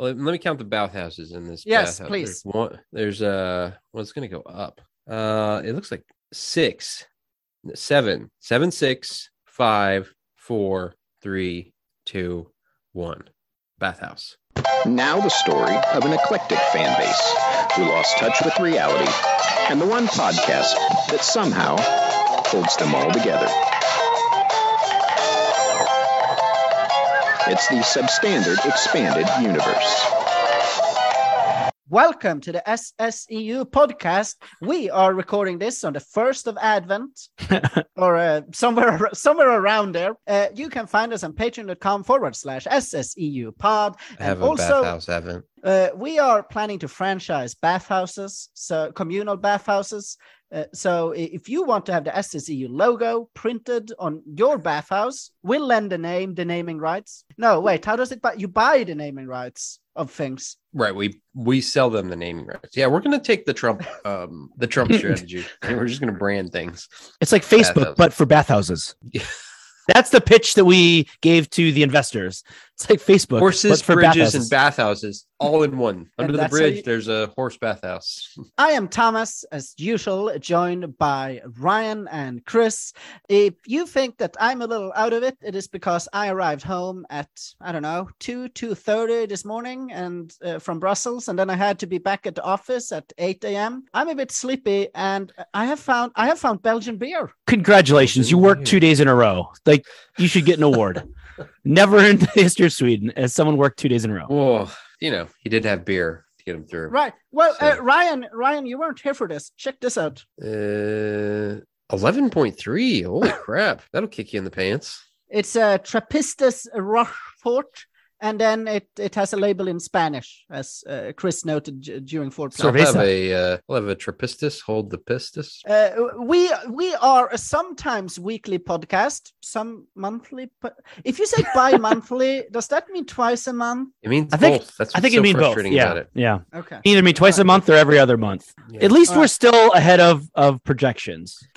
Well, let me count the bathhouses in this. Yes, bathhouse. please. There's one. There's uh, well, it's gonna go up. Uh, it looks like six, seven, seven, six, five, four, three, two, one. Bathhouse. Now the story of an eclectic fan base who lost touch with reality and the one podcast that somehow holds them all together. It's the Substandard Expanded Universe. Welcome to the SSEU podcast. We are recording this on the first of Advent, or uh, somewhere somewhere around there. Uh, you can find us on patreon.com forward slash SSEU pod. I have And a also, bathhouse. Haven't. Uh, we are planning to franchise bathhouses, so communal bathhouses. Uh, so if you want to have the SSEU logo printed on your bathhouse, we'll lend the name, the naming rights. No, wait, how does it buy? You buy the naming rights of things. Right. We we sell them the naming rights. Yeah, we're gonna take the Trump um the Trump strategy and we're just gonna brand things. It's like Facebook, Bathhouse. but for bathhouses. Yeah. That's the pitch that we gave to the investors. It's like Facebook, Horses, for bridges, bathhouses. and bathhouses all in one. Under the bridge, you- there's a horse bathhouse. I am Thomas, as usual, joined by Ryan and Chris. If you think that I'm a little out of it, it is because I arrived home at I don't know two two thirty this morning and uh, from Brussels, and then I had to be back at the office at eight a.m. I'm a bit sleepy, and I have found I have found Belgian beer. Congratulations, you worked two days in a row. Like you should get an award. Never in the history of Sweden as someone worked two days in a row. Whoa, you know, he did have beer to get him through. Right. Well, uh, Ryan, Ryan, you weren't here for this. Check this out. Uh, eleven point three. Holy crap, that'll kick you in the pants. It's a Trappistes Rochefort, and then it, it has a label in Spanish, as uh, Chris noted d- during Ford. So we'll have a uh, I'll have a trapistus hold the pistis. Uh, we we are a sometimes weekly podcast, some monthly. po- If you say bi-monthly, does that mean twice a month? It means I think- both. That's I think so it means both. frustrating Yeah, it. yeah. Okay. Either mean twice a month or every other month. Yeah. At least we're Alright. still ahead of of projections.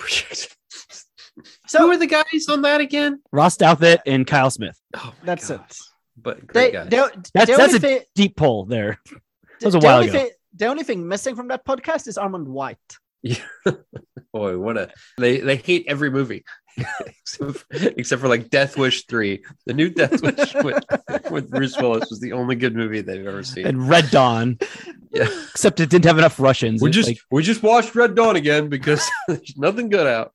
Who So are the guys on that again? Ross Douthat and Kyle Smith. Oh, my that's God. it. But They, guys. the, That's the that's a thing, deep pull there. the, was a while only ago. thing the only thing missing from that podcast is Armond White. Boy, what a they they hate every movie except, for, except for like Death Wish three. The new Death Wish with, with Bruce Willis was the only good movie they've ever seen. And Red Dawn, yeah, except it didn't have enough Russians. we just like- we just watched Red Dawn again because there's nothing good out.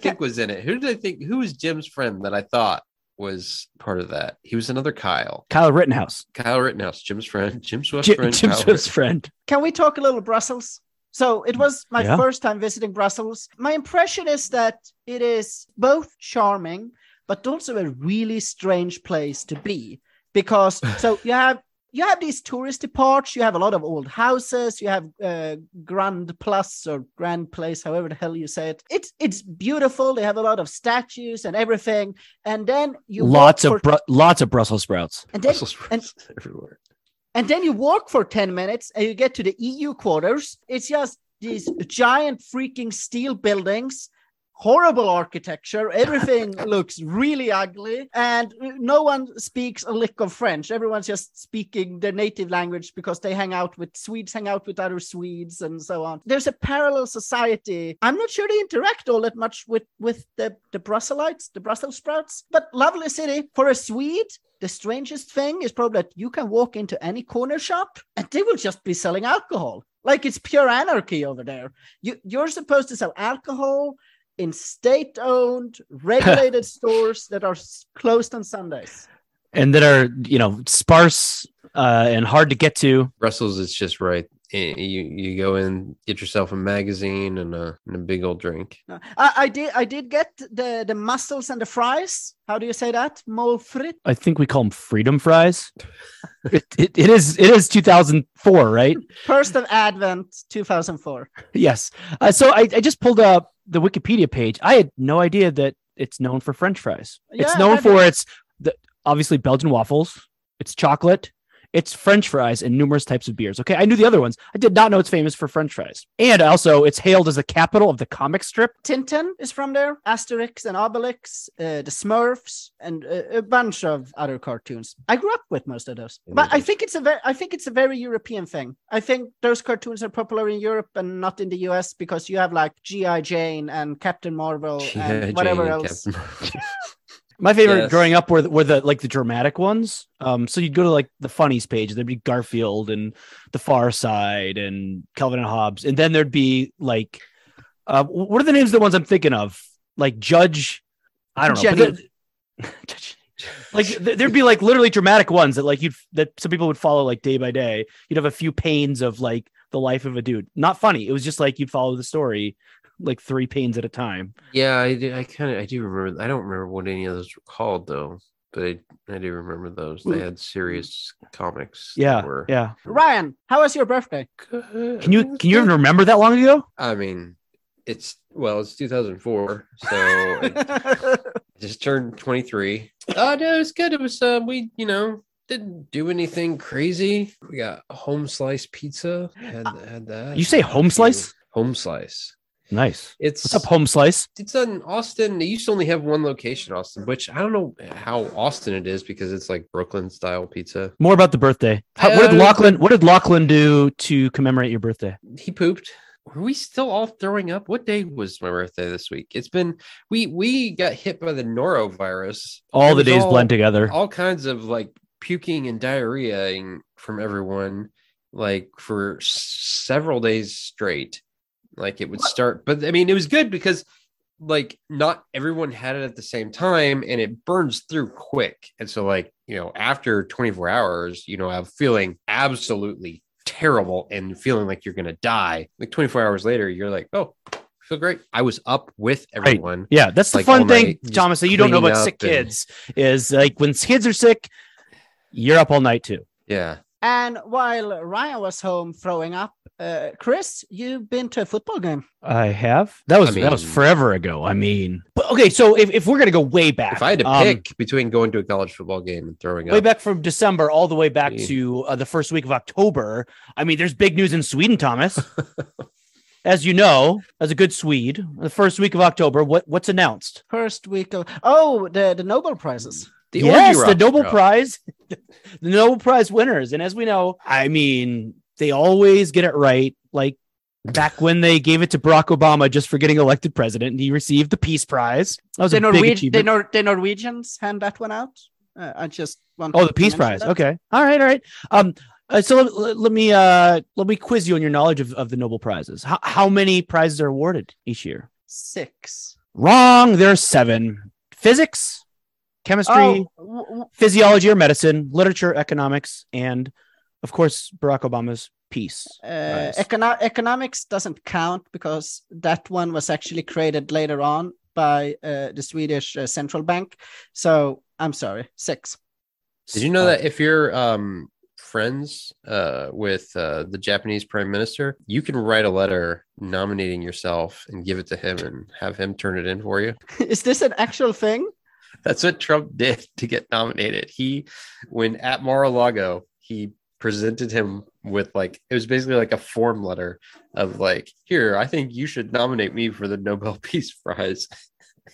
Kick was in it. Who did I think? Who was Jim's friend that I thought was part of that? He was another Kyle. Kyle Rittenhouse, Kyle Rittenhouse, Jim's friend, Jim Swift's Jim, friend. Jim Kyle Swift's friend. Can we talk a little Brussels? So it was my Yeah. first time visiting Brussels. My impression is that it is both charming, but also a really strange place to be because so you have you have these touristy parts. You have a lot of old houses. You have uh, Grand Plus or Grand Place, however the hell you say it. It's it's beautiful. They have a lot of statues and everything. And then you Lots of for- Bru- lots of Brussels sprouts. and then, Brussels and sprouts everywhere. and then you walk for 10 minutes and you get to the EU quarters. It's just these giant freaking steel buildings, horrible architecture. Everything looks really ugly. And no one speaks a lick of French. Everyone's just speaking their native language because they hang out with Swedes, hang out with other Swedes, and so on. There's a parallel society. I'm not sure they interact all that much with, with the, the Brusselites, the Brussels sprouts, but lovely city. For a Swede, the strangest thing is probably that you can walk into any corner shop and they will just be selling alcohol. Like it's pure anarchy over there. You you're supposed to sell alcohol in state-owned, regulated stores that are closed on Sundays. and that are you know sparse uh, and hard to get to. Brussels is just right. Eh, You you go in, get yourself a magazine and a, and a big old drink. No, I, I did I did get the the mussels and the fries. How do you say that? Mole frit. I think we call them freedom fries. it, it, it is it is 2004, right? First of Advent, 2004. yes. Uh, so I, I just pulled up the Wikipedia page. I had no idea that it's known for French fries. it's known for its the obviously Belgian waffles. It's chocolate. It's French fries and numerous types of beers. Okay, I knew the other ones. I did not know it's famous for French fries. And also, it's hailed as the capital of the comic strip. Tintin is from there, Asterix and Obelix, uh, the Smurfs, and uh, a bunch of other cartoons. I grew up with most of those, but I think it's a very, I think it's a very European thing. I think those cartoons are popular in Europe and not in the US because you have like GI Jane and Captain Marvel G.I. and whatever Jane else. Captain Marvel. My favorite Yes. growing up were the, were the like the dramatic ones. Um, so you'd go to like the funnies page. There'd be Garfield and The Far Side and Calvin and Hobbes, and then there'd be like, uh, what are the names of the ones I'm thinking of? Like Judge, I don't know. but Jenny. the- Judge- like there'd be like literally dramatic ones that like you'd that some people would follow like day by day. You'd have a few panes of like the life of a dude. Not funny. It was just like you'd follow the story like three panes at a time. Yeah, I do, I kind of I do remember. I don't remember what any of those were called though, but I, I do remember those. They had serious comics. that Yeah, were yeah. Ryan, how was your birthday? good. Can you can you even remember that long ago? I mean, it's well, it's 2004, so I just turned 23. Oh no, it was good. It was uh, we you know didn't do anything crazy. We got home slice pizza. Had had that. You say home slice? Home slice. Nice. It's What's up, home slice? it's in Austin. They used to only have one location, Austin, which I don't know how Austin it is because it's like Brooklyn style pizza. More about the birthday. How, what did Uh, Lachlan? What did Lachlan do to commemorate your birthday? He pooped. Were we still all throwing up? What day was my birthday this week? It's been we we got hit by the norovirus. All the days all- blend together. All kinds of like puking and diarrhea from everyone, like for several days straight. Like it would start, but I mean, it was good because like not everyone had it at the same time and it burns through quick. And so, like, you know, after 24 hours, you know, I'm feeling absolutely terrible and feeling like you're gonna die. Like 24 hours later, you're like, oh, I feel great. I was up with everyone. Yeah, that's the fun thing, Thomas. That you don't know cleaning about sick and- kids is like when kids are sick, you're up all night too. Yeah. And while Ryan was home throwing up, uh, Chris, you've been to a football game. I have. That was I that was forever ago. I mean, but okay. So if, if we're gonna go way back, If I had to um, pick between going to a college football game and throwing way up, back from December all the way back Gee. to uh, the first week of October. I mean, there's big news in Sweden, Thomas. As you know, as a good Swede, the first week of October, what what's announced? First week of oh the the Nobel prizes. the yes, the Nobel drop. Prize, the Nobel Prize winners, and as we know, I mean, they always get it right. Like back when they gave it to Barack Obama just for getting elected president, and he received the Peace Prize. That was The, a big Norweg- the. Nor- the Norwegians hand that one out. Uh, I just want. Oh, the Peace Prize. Okay. All right. All right. Um. uh, so let, let- me uh let me quiz you on your knowledge of, of the Nobel prizes. How how many prizes are awarded each year? Six. Wrong. There are seven: physics, chemistry, Oh, physiology or medicine, literature, economics, and of course Barack Obama's peace. uh, Prize. econo- economics doesn't count because that one was actually created later on by uh, the Swedish uh, central bank. So I'm sorry, six. Did you know Uh, that if you're um, friends uh, with uh, the Japanese prime minister, you can write a letter nominating yourself and give it to him and have him turn it in for you? Is this an actual thing? That's what Trump did to get nominated. He, when at Mar-a-Lago, he presented him with like it was basically like a form letter of like, here, I think you should nominate me for the Nobel Peace Prize.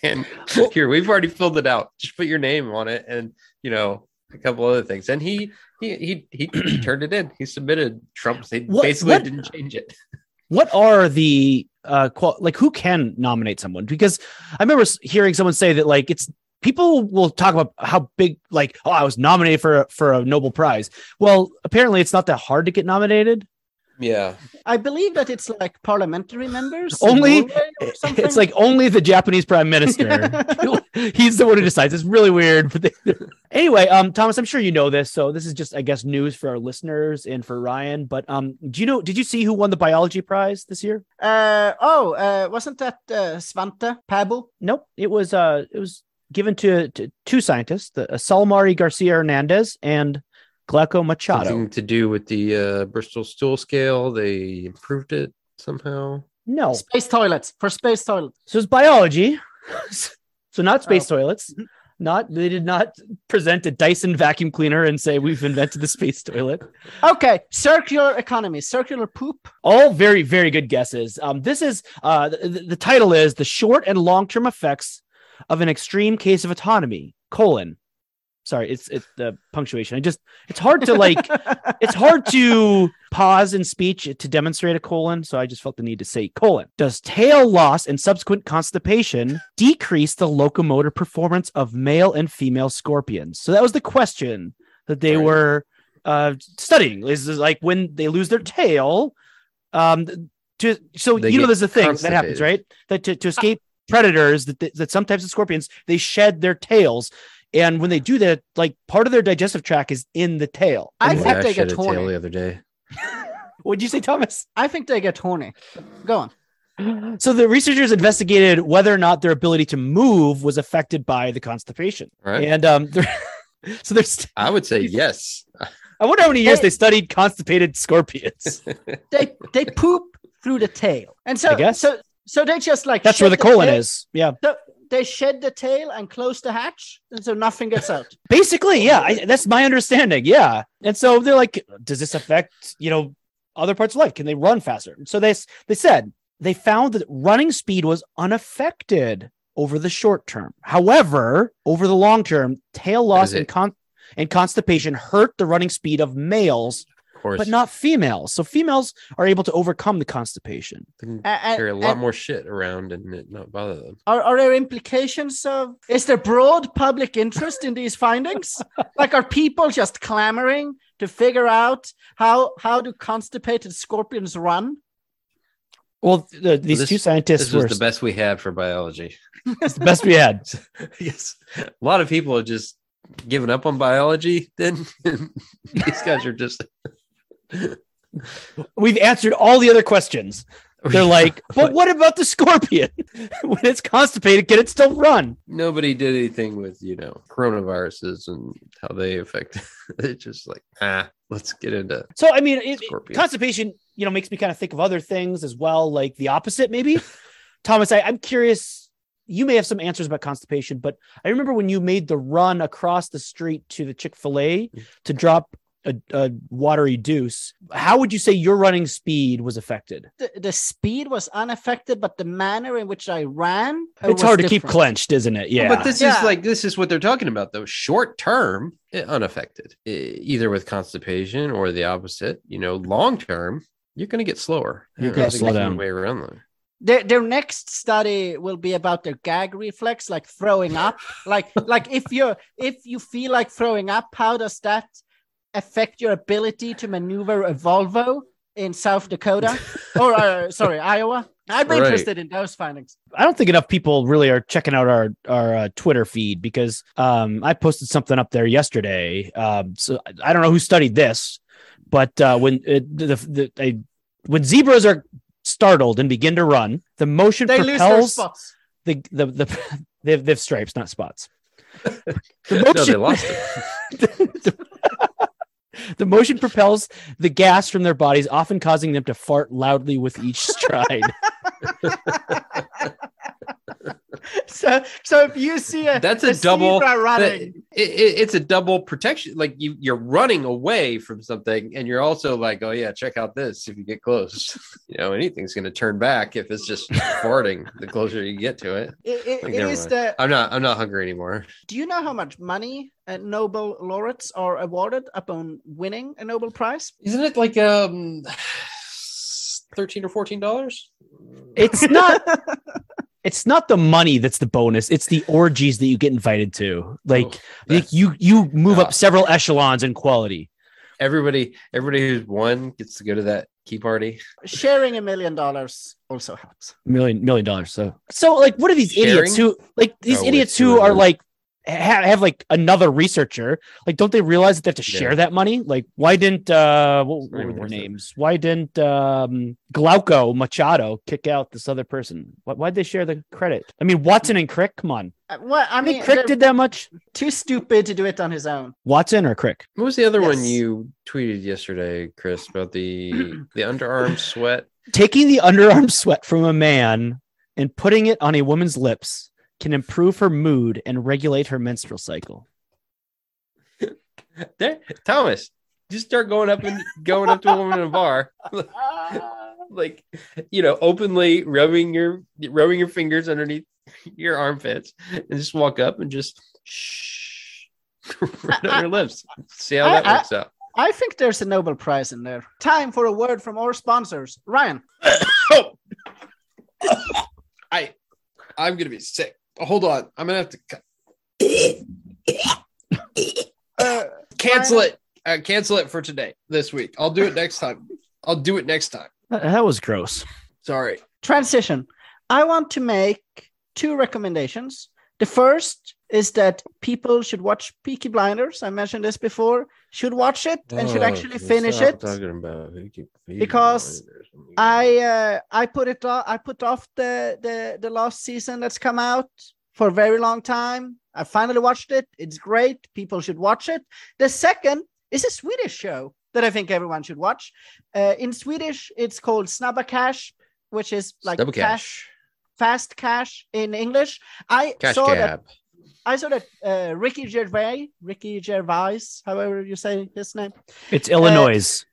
And here, we've already filled it out. Just put your name on it, and you know a couple other things. And he he he he, he turned it in. He submitted Trump. They What- basically what- didn't change it. what are the uh qual- like who can nominate someone because i remember hearing someone say that like it's people will talk about how big like oh i was nominated for a, for a nobel prize well apparently it's not that hard to get nominated Yeah, I believe that it's like parliamentary members. Only- or it's like only the japanese prime minister he's the one who decides it's really weird but they, anyway um thomas i'm sure you know this so this is just i guess news for our listeners and for ryan but um do you know did you see who won the biology prize this year Uh, oh, uh, wasn't that uh, Svante Pääbo? Nope. It was uh it was given to, to two scientists, the uh, Solimary Garcia Hernandez and Glauco Machado. something to do with the uh, Bristol stool scale. They improved it somehow. No. Space toilets for space toilets. So it's biology. so not space Oh. toilets. Not they did not present a Dyson vacuum cleaner and say we've invented the space toilet. Okay, circular economy, circular poop. All very very good guesses. Um, this is uh the, the title is the short and long term effects of an extreme case of autotomy. Colon. Sorry, it's it's the punctuation. I just it's hard to like it's hard to pause in speech to demonstrate a colon. So I just felt the need to say colon. Does tail loss and subsequent constipation decrease the locomotor performance of male and female scorpions? So that was the question that they were uh, studying. Is is like when they lose their tail. Um, to so They you know there's a thing that happens, right? That to, to escape predators that, that that some types of scorpions they shed their tails. And when they do that, like part of their digestive tract is in the tail. I Yeah, think they shed get a horny. the other day. What'd you say, Thomas? I think they get horny. Go on. So the researchers investigated whether or not their ability to move was affected by the constipation. Right. And um, so there's, I would say yes. I wonder how many years Hey. they studied constipated scorpions. They they poop through the tail, and so I guess. so so they just like That's where the colon tail- is. Yeah, So they shed the tail and close the hatch, and so nothing gets out. basically, yeah. I, that's my understanding. Yeah, and so they're like, does this affect you know other parts of life? Can they run faster? So they they said they found that running speed was unaffected over the short term. However, over the long term, tail loss and con- and constipation hurt the running speed of males, Of course. but not females. So females are able to overcome the constipation. They can A- a- carry a lot and more shit around and it not bother them. Are, are there implications of is there broad public interest in these findings? like are people just clamoring to figure out how how do constipated scorpions run? Well, the, these this- two scientists This was were the best we had for biology. it's the best we had. yes. A lot of people are just giving up on biology. Then these guys are just We've answered all the other questions. They're like, but what about the scorpion? when it's constipated, can it still run? nobody did anything with, you know, coronaviruses and how they affect it's just like, ah, let's get into So, I mean, it, constipation, you know, makes me kind of think of other things as well, like the opposite, maybe. Thomas, I, I'm curious. You may have some answers about constipation, but I remember when you made the run across the street to the Chick fil A to drop a, a watery deuce. How would you say your running speed was affected? The, the speed was unaffected, but the manner in which I ran It's was hard to keep clenched, isn't it? Yeah. But this Yeah. is like this is what they're talking about though. Short term, eh, unaffected, E- either with constipation or the opposite. You know, long term, you're going to get slower. You're gonna slow there's down. Way around that. Their, their next study will be about their gag reflex, like throwing up. like like if you're if you feel like throwing up, how does that affect your ability to maneuver a Volvo in South Dakota or uh, sorry Iowa? I'm Right. interested in those findings. I don't think enough people really are checking out our our uh, Twitter feed because um, I posted something up there yesterday. Um, so I- I don't know who studied this, but uh, when it, the, the I, when zebras are startled and begin to run, the motion They lose their propels spots. the the the they have, they have stripes, not spots. The motion, No, they lost it. the motion propels the gas from their bodies, often causing them to fart loudly with each stride. So so if you see a That's a a double- zebra But running, it, it- it's a double protection. Like you, you're running away from something, and you're also like, "Oh yeah, check out this." If you get close, you know anything's going to turn back if it's just farting. The closer you get to it, it, Like, it the I'm not. I'm not hungry anymore. Do you know how much money uh, Nobel laureates are awarded upon winning a Nobel Prize? Isn't it like um, thirteen or fourteen dollars? It's not. it's not the money that's the bonus. It's the orgies that you get invited to. Like, Oh, like you you move Yeah. up several echelons in quality. everybody, everybody who's won gets to go to that key party. Sharing a million dollars also helps. Million million dollars. So so like what are these idiots who like these Oh, with idiots who are like have, have like another researcher. Like don't they realize that they have to Yeah. share that money? Like why didn't uh what, what were their worth it. names? Why didn't um glauco machado kick out this other person? Why, why'd they share the credit? I mean watson and crick come on. Uh, well, I i mean, mean crick did that much? too stupid to do it on his own. watson or crick? What was the other one you tweeted yesterday, Chris, about the the underarm sweat? taking the underarm sweat from a man and putting it on a woman's lips can improve her mood and regulate her menstrual cycle. There, Thomas, just start going up and going up to a woman in a bar, like you know, openly rubbing your rubbing your fingers underneath your armpits, and just walk up and just shh right on your lips. See how that I- works out. I think there's a Nobel Prize in there. Time for a word from our sponsors. Ryan. Oh. I I'm gonna be sick. Hold on, I'm gonna have to cut. Uh, cancel it. Uh, cancel it for today, this week. I'll do it next time. I'll do it next time. That, that was gross. Sorry. transition. I want to make two recommendations. The first is that people should watch Peaky Blinders. I mentioned this before. Should watch it and should actually finish it. Because I uh, I put it off, I put off the, the the last season that's come out for a very long time. I finally watched it. It's great. People should watch it. The second is a Swedish show that I think everyone should watch. Uh, in Swedish, it's called Snabba Cash, which is like fast, cash, fast cash in English. I cash saw that cab. I saw that uh, Ricky Gervais, Ricky Gervais, however you say his name, It's Illinois.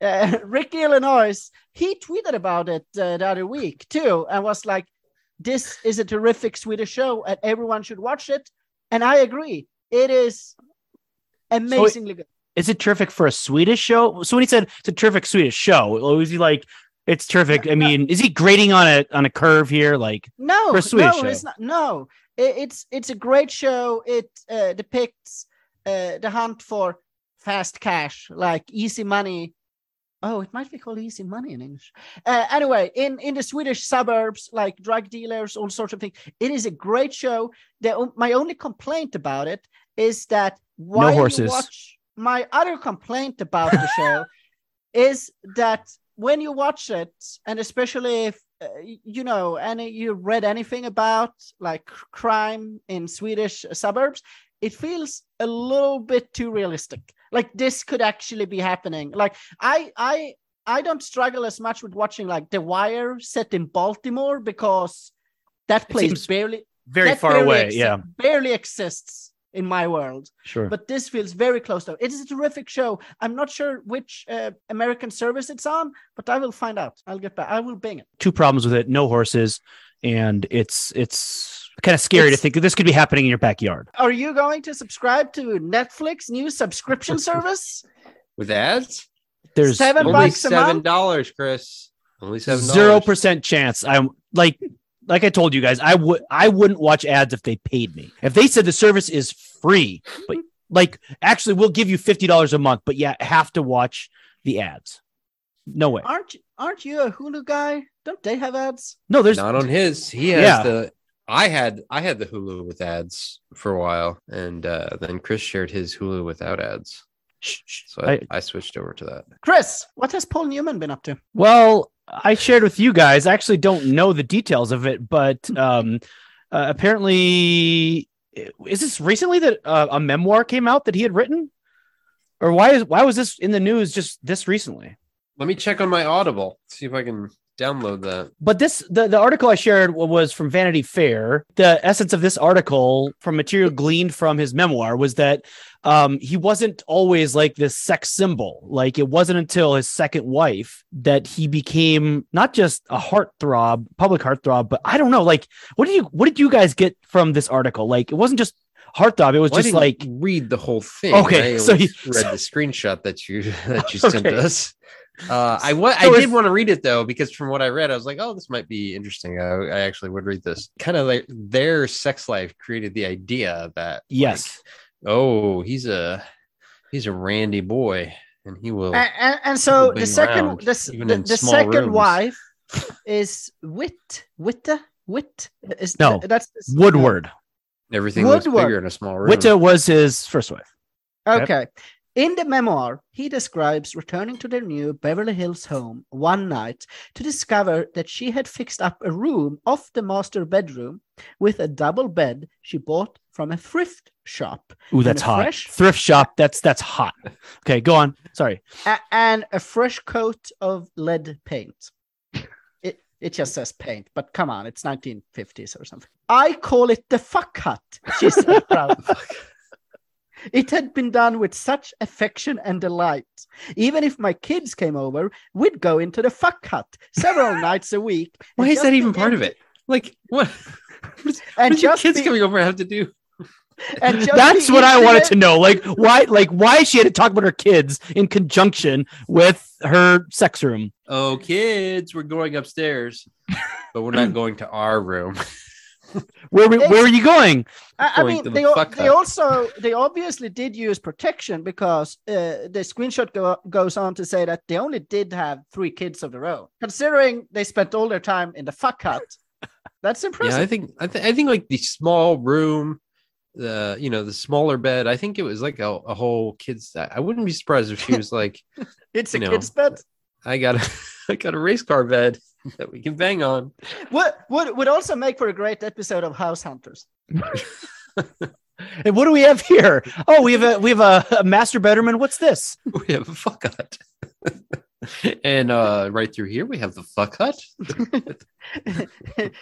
uh, Ricky Illinois, he tweeted about it uh, the other week too, and was like, "This is a terrific Swedish show, and everyone should watch it." And I agree, it is amazingly good. Is it terrific for a Swedish show? So when he said it's a terrific Swedish show, was he like it's terrific? I mean, is he grading on a on a curve here? Like No, For a Swedish no, show. it's not. No, It- it's it's a great show. It uh, depicts uh, the hunt for fast cash, like easy money. Oh, it might be called easy money in English. Uh, anyway, in in the Swedish suburbs, like drug dealers, all sorts of things. It is a great show. The my only complaint about it is that while you horses. watch. My other complaint about the show is that when you watch it, and especially if Uh, you know any you read anything about like crime in Swedish suburbs, it feels a little bit too realistic. Like this could actually be happening. Like I I I don't struggle as much with watching like The Wire set in Baltimore because that place barely very far barely away. exi- yeah, barely exists in my world sure. but this feels very close to it is a terrific show i'm not sure which uh, american service it's on but i will find out i'll get back i will bing it Two problems with it: no horses, and it's it's kind of scary to think that this could be happening in your backyard. are you going to subscribe to netflix new subscription service with ads. There's Seven Only bucks a seven month? dollars, Chris. Only seven. zero percent chance. I'm like like I told you guys, I would I wouldn't watch ads if they paid me. If they said the service is free, but like actually we'll give you fifty dollars a month, but yeah, have to watch the ads. No way. aren't you aren't you a hulu guy don't they have ads No, there's Not on his. He has Yeah. the. I had I had the Hulu with ads for a while, and uh, then Chris shared his Hulu without ads, Shh, shh. so I, I- I switched over to that. chris what has paul newman been up to Well, I shared with you guys. I actually don't know the details of it, but um, uh, apparently, is this recently that uh, a memoir came out that he had written, or why is why was this in the news just this recently? Let me check on my Audible. See if I can download that. But this the, the article I shared was from Vanity Fair. The essence of this article from material gleaned from his memoir was that um, he wasn't always like this sex symbol. Like it wasn't until his second wife that he became not just a heartthrob, public heartthrob, but I don't know. Like what did you what did you guys get from this article? Like it wasn't just heartthrob. It was Well, just like read the whole thing. Okay, so you- read the screenshot that you that you sent us. Uh, I wa- So I did want to read it though because from what I read, I was like, oh, this might be interesting. I, I actually would read this. Kind of like their sex life created the idea that yes. like, oh, he's a he's a randy boy, and he will. and, and, and so the second around, the, the, the second rooms. wife is wit witte wit is No, that's Woodward. Everything looks Woodward. bigger in a small room. Witta was his first wife. Yep. In the memoir, he describes returning to their new Beverly Hills home one night to discover that she had fixed up a room off the master bedroom with a double bed she bought from a thrift shop Ooh, that's hot. fresh- Thrift shop. That's that's hot. Okay, go on. Sorry. a- and a fresh coat of lead paint. It, It just says paint, but come on, it's 1950s or something. I call it the fuck hut, she said proudly. It had been done with such affection and delight. Even if my kids came over, we'd go into the fuck hut several nights a week. Why is that even part of it? Like what? What And does your just kids be- coming over have to do? And just That's what I wanted to know. Like why like why she had to talk about her kids in conjunction with her sex room. Oh, kids, we're going upstairs, but we're not going to our room. Where were- where are you going? I, I mean, to the they, al- fuck they hut. also they obviously did use protection because uh, the screenshot go, goes on to say that they only did have three kids of their own. Considering they spent all their time in the fuck hut, that's impressive. Yeah, impressive. I think I, th- I think like the small room, the you know the smaller bed. I think it was like a, a whole kids. I wouldn't be surprised if she was like, it's a know, kid's bed. I got a I got a race car bed that we can bang on. What would would also make for a great episode of House Hunters. And what do we have here? Oh, we have a we have a, a master bedroom. What's this? We have a fuck hut. and uh right through here we have the fuck hut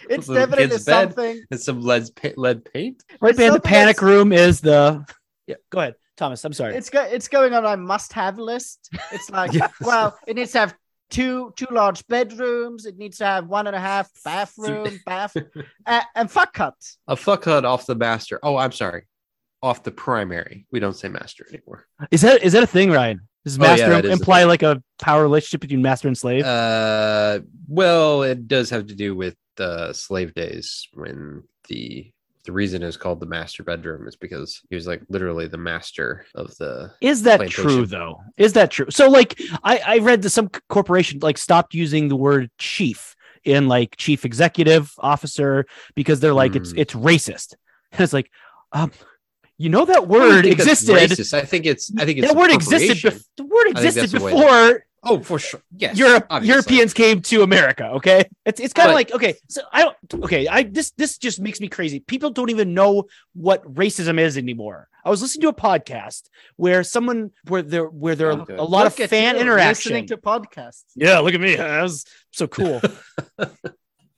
it's definitely something. and some lead lead paint. Right It's behind the panic that's- room is the. Yeah, go ahead, Thomas. I'm sorry. It's go, it's going on my must-have list. It's like, Yes. well, it needs to have two two large bedrooms. It needs to have one and a half bathroom, bath, uh, and fuck huts. A fuck hut off the master. Oh, I'm sorry. Off the primary. We don't say master anymore. Is that is that a thing, Ryan? Does Oh, yeah, master a imply like a power relationship between master and slave? Uh, well, it does have to do with uh, slave days when the the reason is called the master bedroom is because he was like literally the master of the. Is that plantation. true though? Is that true? So like I I read that some corporation like stopped using the word chief in like chief executive officer because they're like it's Hmm. it's racist. And it's like um you know that word that's existed. racist. I think it's. I think it's That word existed. Bef- the word existed that's the way before Oh, for sure. Yes. Europe obviously. Europeans came to America. Okay, it's it's kind of like okay, so I don't okay. I this this just makes me crazy. People don't even know what racism is anymore. I was listening to a podcast where someone where there where there are a lot Look of fan you, interaction. Listening to podcasts. yeah, look at me. That was so cool.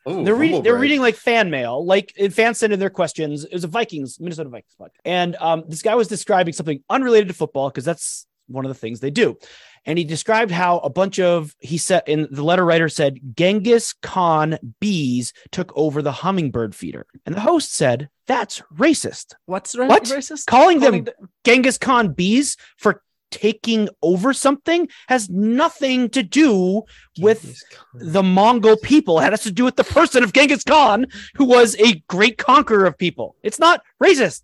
Ooh, they're reading they're reading like fan mail like fans sent in their questions it was a vikings minnesota vikings podcast and um this guy was describing something unrelated to football because that's one of the things they do and he described how a bunch of he said in the letter writer said genghis khan bees took over the hummingbird feeder and the host said that's racist What's ra- What? racist? calling them the- genghis khan bees for taking over something has nothing to do with the Mongol people. It has to do with the person of Genghis Khan, who was a great conqueror of people. It's not racist.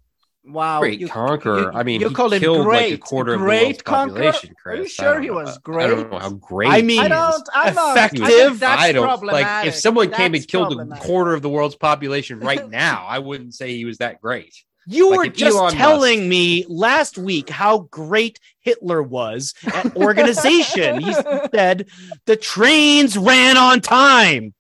Wow, great you- conqueror. you- I mean, you he called him killed like a great. quarter of the Great world's conqueror? population. Are you sure he was I don't great? know how great. I mean- I don't. I'm. Effective? I that's I don't like if someone came and killed a quarter of the world's population right now. I wouldn't say he was that great. You Like were just Elon telling Musk- me last week how great Hitler was at organization. he said the trains ran on time.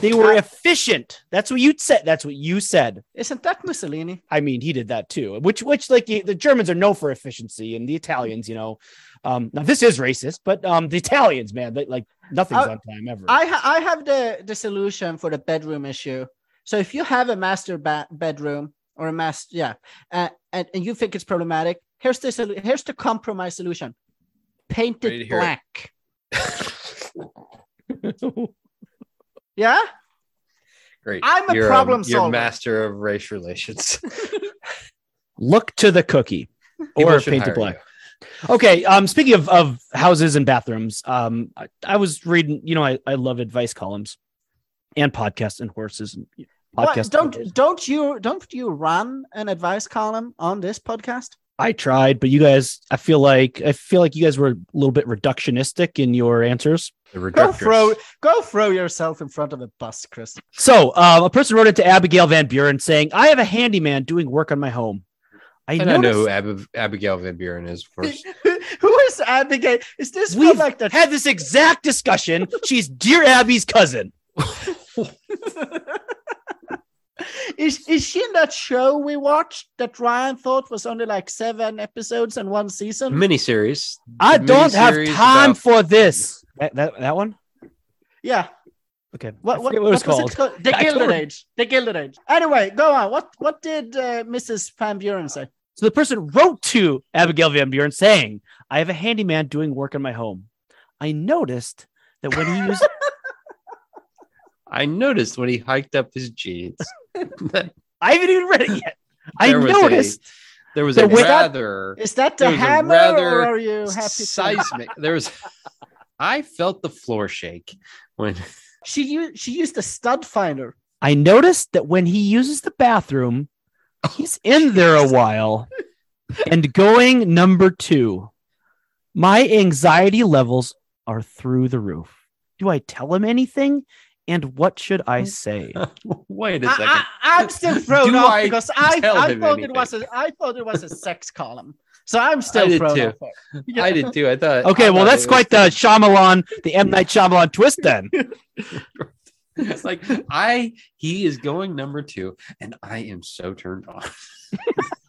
They were efficient. That's what you said. That's what you said. Isn't that Mussolini? I mean, he did that too. Which, which, like the Germans are known for efficiency, and the Italians, you know. Um, now this is racist, but um, the Italians, man, they, like nothing's I- on time ever. I ha- I have the the solution for the bedroom issue. So if you have a master ba- bedroom or a master, yeah, uh, and, and you think it's problematic, here's the solu- here's the compromise solution: paint it black. it. black. Yeah, Great. I'm a You're, problem You're solver. master of race relations. Look to the cookie People or should paint hire it black. Okay. Um, speaking of, of houses and bathrooms, um, I, I was reading. You know, I, I love advice columns and podcasts and horses and What, podcasts. don't don't you don't you run an advice column on this podcast? I tried, but you guys, I feel like I feel like you guys were a little bit reductionistic in your answers. Go throw go throw yourself in front of a bus, Chris. So, uh, a person wrote it to Abigail Van Buren saying, "I have a handyman doing work on my home. I And I know who Ab- Abigail Van Buren is, of course. Who is Abigail? Is this We've like that? had this exact discussion. She's dear Abby's cousin. is is she in that show we watched that Ryan thought was only like seven episodes and one season? Miniseries. I The don't have time about- for this. That, that, that one? yeah, Okay. What, I what, what was what called. it called? The I Gilded don't- Age. The Gilded Age. Anyway, go on. What what did uh, Mrs. Van Buren say? So the person wrote to Abigail Van Buren saying, I have a handyman doing work in my home. I noticed that when he used I noticed when he hiked up his jeans. that I haven't even read it yet. I There was a- noticed there was a rather Is that the a hammer, rather or are you happy? To... seismic. There was. I felt the floor shake when She used she used a stud finder. I noticed that when he uses the bathroom, he's in there a while. And going number two, my anxiety levels are through the roof. Do I tell him anything? And what should I say? wait a second. I, am still thrown Do off I because I, I him thought it was a I thought it was a sex column. So I'm still did thrown too. off. there. I did too. I thought. Okay, I well, thought that's it quite the was- Shyamalan, the M Night Shyamalan twist. Then It's like I. He is going number two, and I am so turned off.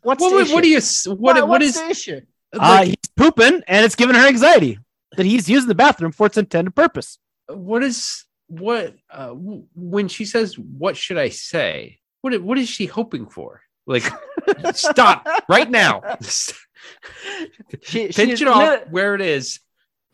What's What, the what, issue? what do you? s- What? Why- what what's is? the issue? uh, he's pooping, and it's giving her anxiety that he's using the bathroom for its intended purpose. what is? What? Uh, w- when she says, "What should I say?" What? What is she hoping for? Like, stop right now. She, Pinch she's it off lit- where it is,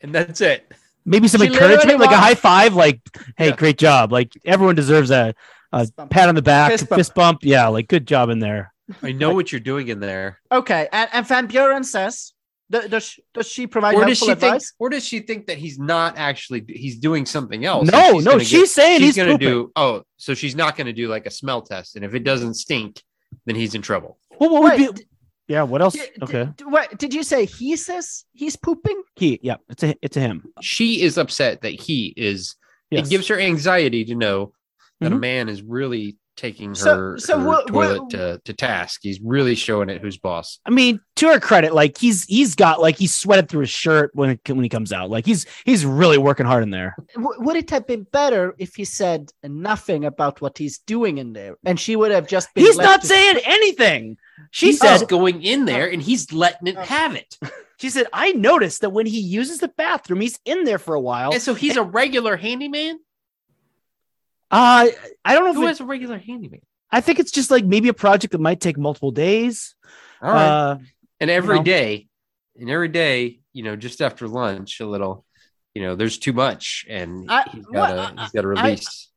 and that's it. Maybe some She encouragement, like a high five, like "Hey, Yeah. great job!" Like everyone deserves a, a pat on the back, Fist fist bump. bump. Yeah, like good job in there. I know what you're doing in there. Okay, and, and Van Buren says, th- does she, does she provide Or does helpful she think? Or does she think that he's not actually? He's doing something else. no, she's no, gonna she's get- saying she's he's gonna do. Oh, so she's not gonna do like a smell test, and if it doesn't stink, then he's in trouble. Well, what would Wait, be? Yeah, what else? d- d- Okay, d- wait, did you say he says he's pooping? he. Yeah, it's a it's a him. She is upset that he is. Yes. It gives her anxiety to know that a Mhm. man is really taking So- her, so her what- toilet what- to, to task. He's really showing it who's boss. I mean, to her credit, like he's he's got like he's sweated through his shirt when it, when he comes out. Like he's he's really working hard in there. W- would it have been better if he said nothing about what he's doing in there, and she would have just been? He's left not to- saying anything. She He's said going in there and he's letting it Oh. have it. she said I noticed that when he uses the bathroom, he's in there for a while. And so he's a regular handyman. Uh, I don't know Who if it, has a regular handyman? I think it's just like maybe a project that might take multiple days. All right. Uh, and every know. day, and every day, you know, just after lunch, a little, you know, there's too much, and I- he's got what- to he's got to I- release.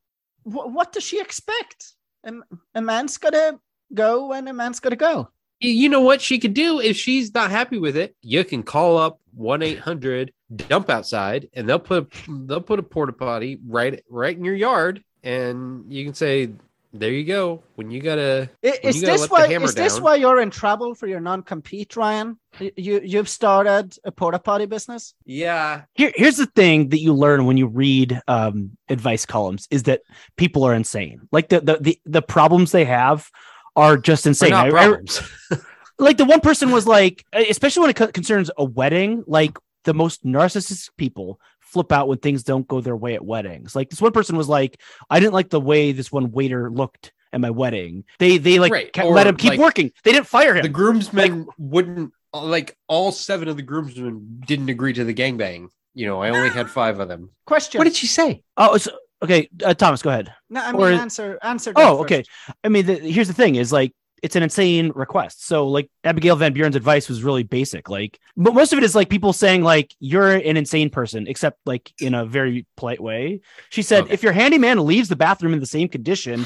Wh- what does she expect? A, a man's gotta go, and a man's gotta go. You- you know what she could do if she's not happy with it? You can call up one eight hundred dump outside, and they'll put they'll put a porta potty right right in your yard, and you can say, "There you go." When you gotta, I- When Is you gotta this why? hammer Is this why you're in trouble for your non-compete, Ryan? You- You you've started a porta potty business. yeah, here, here's the thing that you learn when you read um, advice columns is that people are insane. Like the the the, the problems they have are just insane. not I- I- problems. like the one person was like, especially when it co- concerns a wedding, like the most narcissistic people flip out when things don't go their way at weddings. Like this one person was like, I didn't like the way this one waiter looked at my wedding. They they like Right, ca- or let him keep like- working. They didn't fire him. the groomsmen wouldn't like all seven of the groomsmen didn't agree to the gangbang. You know, I only had five of them. Question. What did she say? oh, so, okay, uh, Thomas, go ahead. no, I mean or- answer answer. Oh, first. okay. I mean, the, here's the thing: is like it's an insane request. So, like Abigail Van Buren's advice was really basic. Like, but most of it is like people saying like you're an insane person, except like in a very polite way. She said, Okay. if your handyman leaves the bathroom in the same condition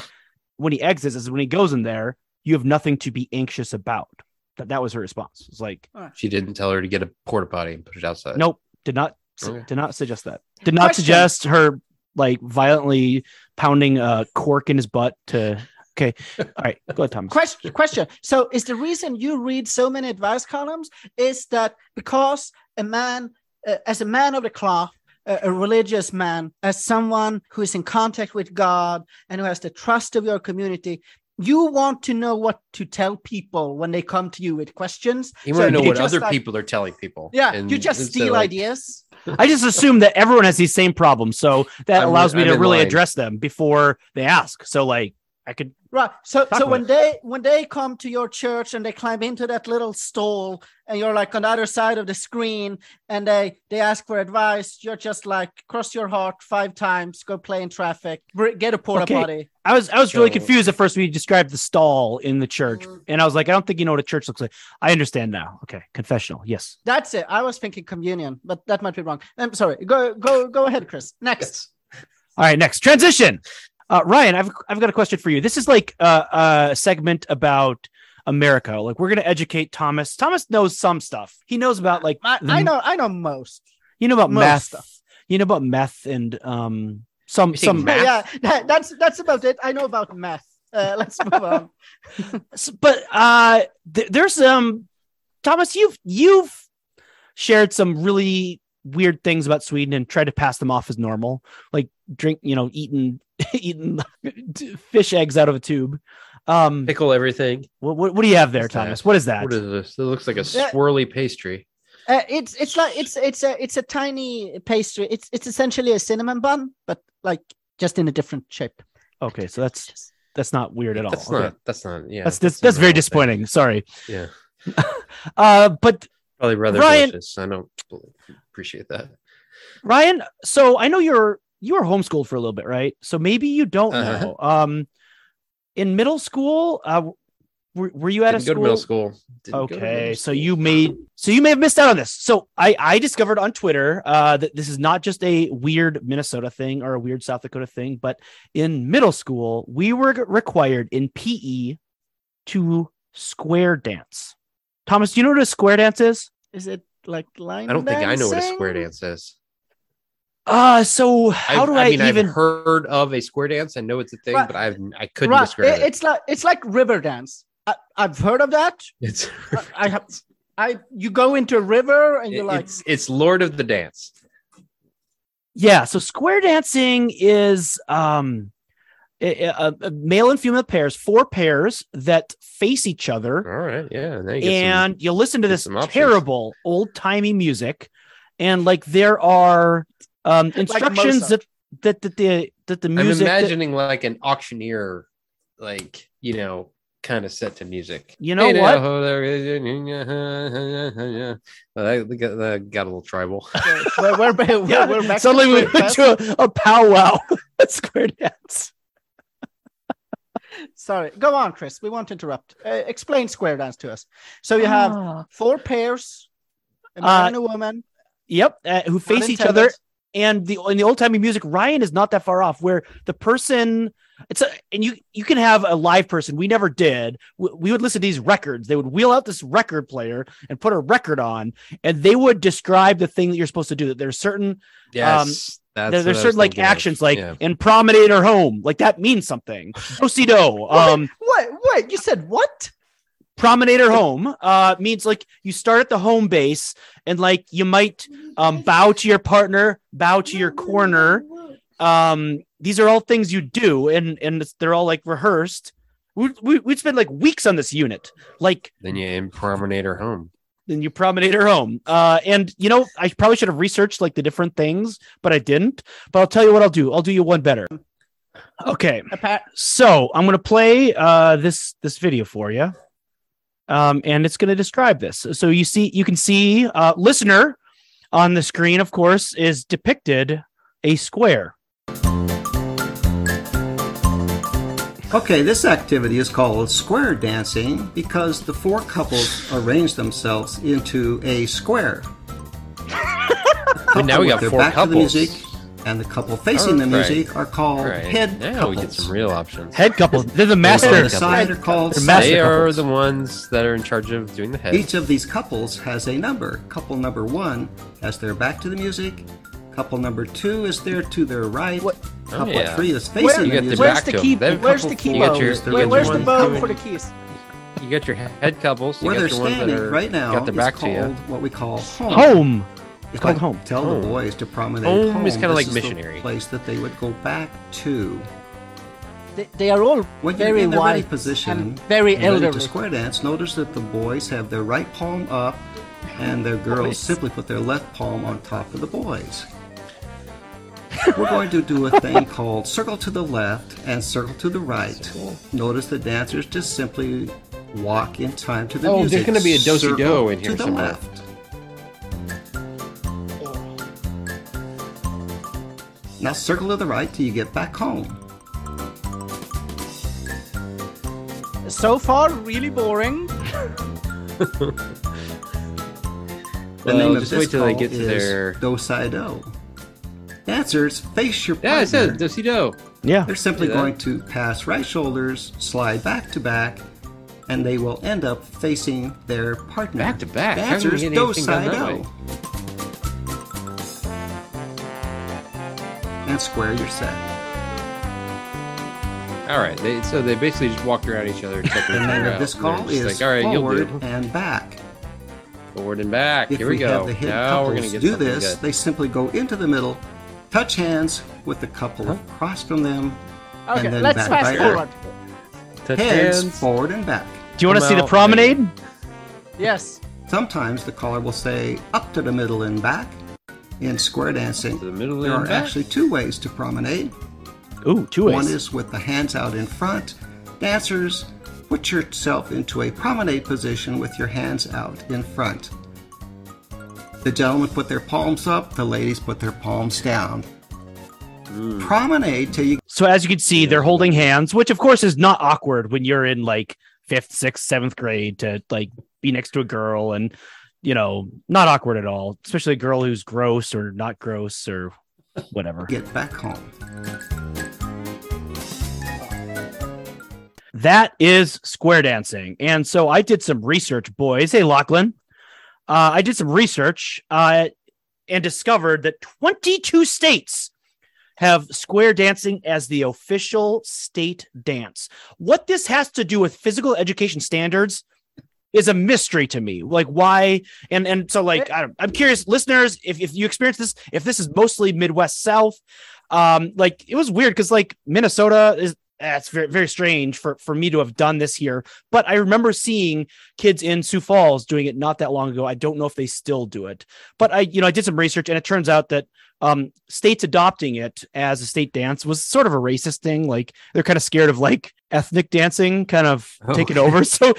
when he exits as when he goes in there, you have nothing to be anxious about. That that was her response. It's like, She didn't tell her to get a porta potty and put it outside. nope, did not Okay. did not suggest that. Did not Question. suggest her like violently pounding a cork in his butt to. Okay, all right, go ahead, Thomas. Question. Question. So, is the reason you read so many advice columns is that because a man, uh, as a man of the cloth, a, a religious man, as someone who is in contact with God and who has the trust of your community, you want to know what to tell people when they come to you with questions. You So want to know what other like- people are telling people. Yeah, And you just steal of, like, ideas. I just assume that everyone has these same problems, so that I'm- allows me I'm to really line. address them before they ask. So, like, I could. Right. So so about when it. they when they come to your church and they climb into that little stall and you're like on the other side of the screen and they they ask for advice, you're just like cross your heart five times, go play in traffic, get a porta Okay. potty. I was I was really confused at first when you described the stall in the church, Mm. and I was like, I don't think you know what a church looks like. I understand now. Okay, confessional. Yes. That's it. I was thinking communion, but that might be wrong. I'm sorry. Go go go ahead, Chris. Next. All right, next transition. Uh, Ryan, I've I've got a question for you. This is like a, a segment about America. Like we're gonna educate Thomas. Thomas knows some stuff. He knows about like I, the- I know I know most. you know about most meth. stuff. You know about meth and um some You some meth? Yeah, that, that's that's about it. I know about meth. Uh, let's move on. But uh th- there's um Thomas you've you've shared some really weird things about Sweden and tried to pass them off as normal like drink you know eating eating fish eggs out of a tube um Pickle everything. what, what, what do you have there What's that? Thomas what is that What is this? It looks like a swirly pastry. Uh, it's it's like it's it's a it's a tiny pastry. It's it's essentially a cinnamon bun, but like just in a different shape. okay so that's that's not weird at all That's Okay. not. That's not. Yeah. that's that's, a that's very normal thing. disappointing sorry Yeah. uh but Probably rather Ryan- delicious. I don't appreciate that. Ryan, so I know you're you were homeschooled for a little bit, right? So maybe you don't Uh-huh. know. Um, in middle school, uh, were, were you at Didn't a go school? to middle school. Didn't Okay, middle so you made so you may have missed out on this. So I I discovered on Twitter uh, that this is not just a weird Minnesota thing or a weird South Dakota thing, but in middle school we were required in PE to square dance. Thomas, do you know what a square dance is? Is it like line? I don't think I know what a square dance is. Uh so how I've- do I, mean, even I've heard of a square dance. I know it's a thing, Right. but I've I couldn't Right, describe it- it. It's like it's like river dance. I, I've heard of that. It's I have. I you go into a river and you're like it's it's Lord of the Dance. Yeah, so square dancing is um a, a- a male and female pairs, four pairs that face each other, All right, yeah. You get some- and you listen to this terrible old timey music, and like there are um instructions Mozart. that, that that the that the music. I'm music that- imagining like an auctioneer, like you know, kind of set to music. You know Hey, what? now, there is- Well, that that got, that got a little tribal. we're, we're, we're, yeah, suddenly we went to a, a powwow at square dance. Sorry, go on, Chris. We won't interrupt. Uh, explain square dance to us. So you have Ah. four pairs, a man Uh, and a woman, Yep, uh, who face pun each other and the in the old timey music, Ryan is not that far off. Where the person, it's a and you you can have a live person. We never did. We, we would listen to these records. They would wheel out this record player and put a record on, and they would describe the thing that you're supposed to do. That there's certain Yes, that's there, there's certain like thinking of. actions like Yeah. in promenade or home, like that means something. Do si do. Um, Wait, wait, you said what? promenader home uh means like you start at the home base and like you might um bow to your partner bow to your corner um these are all things you do and and it's, they're all like rehearsed we, we, we'd spend like weeks on this unit like Then you in promenade her home. Then you promenade her home. Uh and you know i probably should have researched like the different things but i didn't. But i'll tell you what i'll do. I'll do you one better. Okay. So I'm going to play uh, this this video for you, um, and it's going to describe this. So you see, you can see uh, listener on the screen, of course, is depicted a square. Okay, this activity is called square dancing because the four couples arrange themselves into a square. The now we couple got four back to the couples. music and the couple facing the Alright. music are called All right, head now we get couples. some real options. Head couples. They're the Those master. on the side are called They're master They are couples. the ones that are in charge of doing the head. Each of these couples has a number. Couple number one has their back to the music. Couple number two is there to their right. What- oh, Couple Oh, yeah. three is Where- facing You the get the music. Where's back the to 'em. key? They Where's the key you got bow? your- Where- you Where- got where's the ones bow doing- for the keys? You got your head couples. You Where they're got your ones that standing are right now got their is back to called you. what we call home. Home. If called I home. Tell Home. the boys to promenade Home home. is kinda this like the missionary. place that they would go back to. They, they are all When you're very in the ready position, and very and ready to elderly. square dance, notice that the boys have their right palm up, and their girls simply put their left palm on top of the boys. We're going to do a thing called circle to the left and circle to the right. Notice the dancers just simply walk in time to the music. Oh, there's gonna be a do-si-do in here to the somewhere. left. Now circle to the right till you get back home. So far, really boring. The Well, name of just this wait till they call get to is their- do si do. Dancers face your partner. Yeah, it says do si do. Yeah. They're simply going to pass right shoulders, slide back to back, and they will end up facing their partner. Back to back? How can we Dancers get do si do. And square your set. All right. They, so they basically just walked around each other, checking The each name of this and call is like, all right, you'll forward and back. forward and back. If Here we, we go. have the hit now we're couples gonna get do this, good. they simply go into the middle, touch hands with the couple across from them, Okay, and then let's back fast by forward. Touch hands, hands. forward and back. Do you want to see the out, promenade? Yes. Sometimes the caller will say up to the middle and back. In square dancing, the middle there and are back. actually two ways to promenade. Ooh, two ways. One is with the hands out in front. Dancers, put yourself into a promenade position with your hands out in front. The gentlemen put their palms up, the ladies put their palms down. Mm. Promenade till you So as you can see, they're holding hands, which of course is not awkward when you're in like fifth, sixth, seventh grade to like be next to a girl and you know, not awkward at all, especially a girl who's gross or not gross or whatever. get back home. That is square dancing. And so I did some research, boys. Hey, Lachlan. Uh, I did some research uh, and discovered that 22 states have square dancing as the official state dance. What this has to do with physical education standards is a mystery to me. Like why? And and so like I don't, I'm curious, listeners, if if you experience this, if this is mostly Midwest South, um, like it was weird because like Minnesota is that's very very strange for for me to have done this here. But I remember seeing kids in Sioux Falls doing it not that long ago. I don't know if they still do it, but I you know I did some research and it turns out that um states adopting it as a state dance was sort of a racist thing. Like they're kind of scared of like ethnic dancing kind of Oh. taking over. So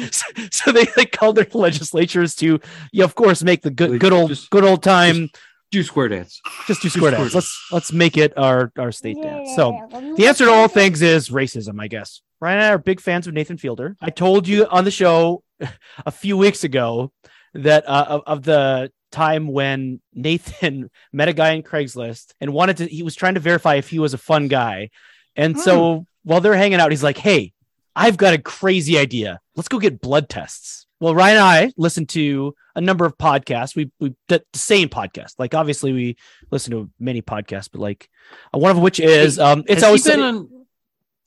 so they like called their legislatures to yeah of course make the good Like, good old just- good old time Do square dance. just do square square dance. Let's let's make it our our state dance. So the answer to all things is racism, I guess. Ryan and I are big fans of Nathan Fielder. I told you on the show a few weeks ago that uh, of, of the time when Nathan met a guy in Craigslist and wanted to, he was trying to verify if he was a fun guy. And so while they're hanging out, he's like, Hey, I've got a crazy idea. Let's go get blood tests. Well, Ryan and I listen to a number of podcasts. We we the the same podcast. Like obviously we listen to many podcasts, but like uh, one of which is um it's Has always been Sunny-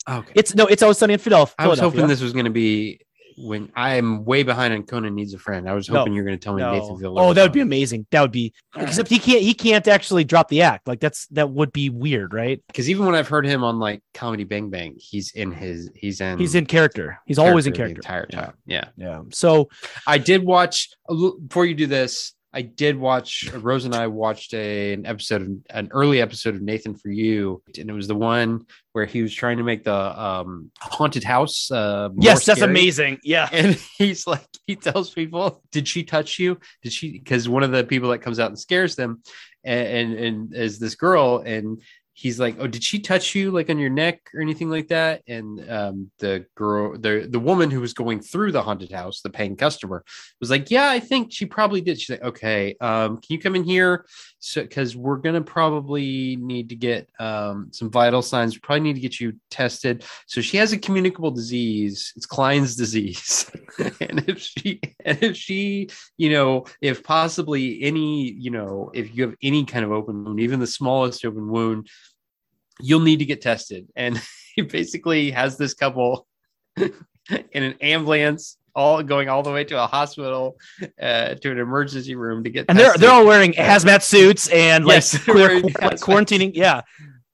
on. Okay. it's no it's always sunny in Philadelphia. I was hoping this was going to be when I'm way behind on Conan Needs a Friend. I was No. hoping you were going to tell me No. Nathan Fielder. Oh, that would be amazing. That would be except he can't he can't actually drop the act. Like that's that would be weird, right? because even when I've heard him on like Comedy Bang Bang, he's in his he's in He's in character. He's always in the character. entire Yeah. time. Yeah. Yeah. So I did watch uh, before you do this. I did watch Rose and I watched a, an episode of an early episode of Nathan for You, and it was the one where he was trying to make the um, haunted house. Uh, yes, that's scary. amazing. Yeah. And he's like, he tells people, "Did she touch you? Did she?" Because one of the people that comes out and scares them, and and, and is this girl, and he's like, "Oh, did she touch you like on your neck or anything like that?" And um, the girl, the the woman who was going through the haunted house, the paying customer, was like, "Yeah, I think she probably did." She's like, "Okay, um, can you come in here?" So, because we're gonna probably need to get um, some vital signs. We probably need to get you tested. So she has a communicable disease. It's Klein's disease, and if she, and if she, you know, if possibly any, you know, if you have any kind of open wound, even the smallest open wound, you'll need to get tested. And he basically has this couple in an ambulance, all going all the way to a hospital, uh, to an emergency room to get. And they're they're all wearing hazmat suits and like, Yes, they're they're wearing qu- like quarantining. Yeah.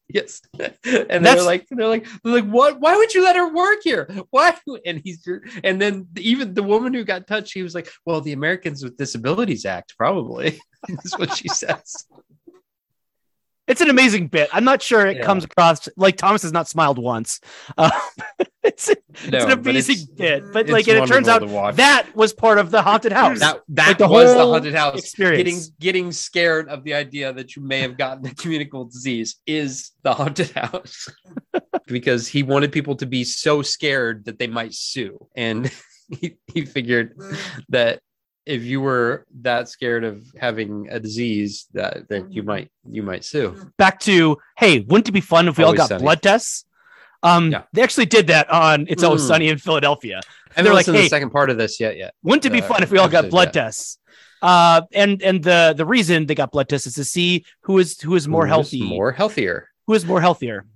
Yes, and they're like, they're like, they're like, what? Why would you let her work here? Why? And he's, and then even the woman who got touched, he was like, well, the Americans with Disabilities Act, probably. That's what she says. It's it's an amazing bit. I'm not sure it Yeah. comes across like Thomas has not smiled once. Uh, it's, it's No, an amazing it's- bit, but like and it turns out wonderful to watch. that was part of the haunted house. that that Like the was the haunted house experience. getting getting scared of the idea that you may have gotten a communicable disease is the haunted house because he wanted people to be so scared that they might sue and he, he figured that if you were that scared of having a disease that, that you might you might sue Back to hey, wouldn't it be fun if we all got Sunny. blood tests? Um, Yeah. they actually did that on It's Always Mm. Sunny in Philadelphia. And They're like, "Hey, the second part of this yet yet Wouldn't it be Uh, fun if we all got blood yeah. tests? Uh, and and the the reason they got blood tests is to see who is who is more Who's healthy, more healthier who is more healthier.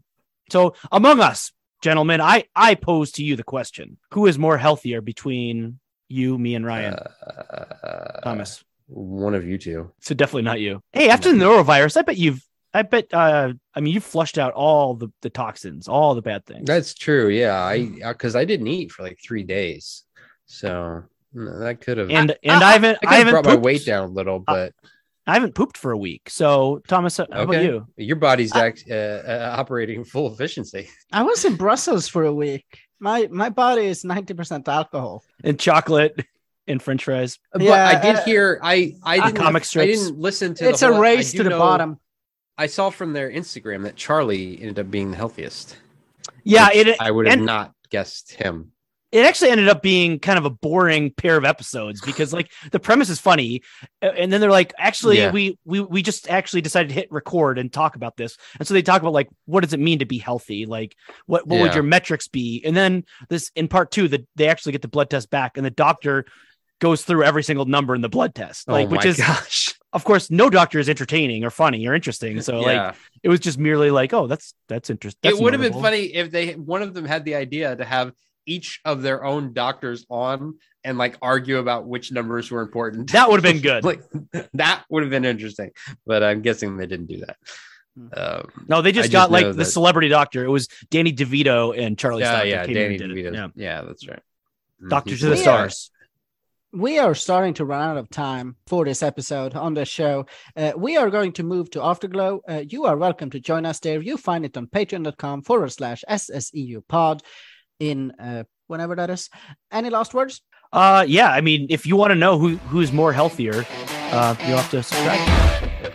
So among us, gentlemen, I I pose to you the question: Who is more healthier between you, me, and Ryan? uh, Thomas. one of you two So definitely not you. Hey, after the norovirus, I bet you've. I bet. Uh, I mean, you flushed out all the the toxins, all the bad things. That's true. Yeah, I because I didn't eat for like three days, so mm, that could have and and I, haven't. I, I, have haven't brought my weight down a little, but I haven't pooped for a week. So Thomas, how about you? your body's act, uh, uh, operating full efficiency. I was in Brussels for a week. My my body is ninety percent alcohol. And chocolate and French fries. But Yeah, I did uh, hear I I didn't comic I didn't listen to. It's the a whole, I race to the know- bottom. I saw from their Instagram that Charlie ended up being the healthiest. Yeah, which it I would have and- not guessed him. It actually ended up being kind of a boring pair of episodes because like the premise is funny and then they're like actually Yeah. we we we just actually decided to hit record and talk about this. And so they talk about like what does it mean to be healthy? Like what what would your metrics be? And then this in part two that they actually get the blood test back and the doctor goes through every single number in the blood test oh like oh which is gosh! of course no doctor is entertaining or funny or interesting. So like it was just merely like oh that's that's interesting it would have been funny if they one of them had the idea to have each of their own doctors on and like argue about which numbers were important. that would have been good like that would have been interesting, but I'm guessing they didn't do that. Um, no they just I got just like know the that- celebrity doctor it was danny devito and charlie yeah, Stein yeah, Danny and did it. DeVito. yeah Yeah. that's right. Doctor to the guy. stars. we are starting to run out of time for this episode on the show. Uh, we are going to move to Afterglow. Uh, you are welcome to join us there. You find it on patreon.com forward slash SSEU pod in uh, whenever that is. Any last words? Uh, yeah. I mean, if you want to know who who's more healthier, uh, you'll have to subscribe.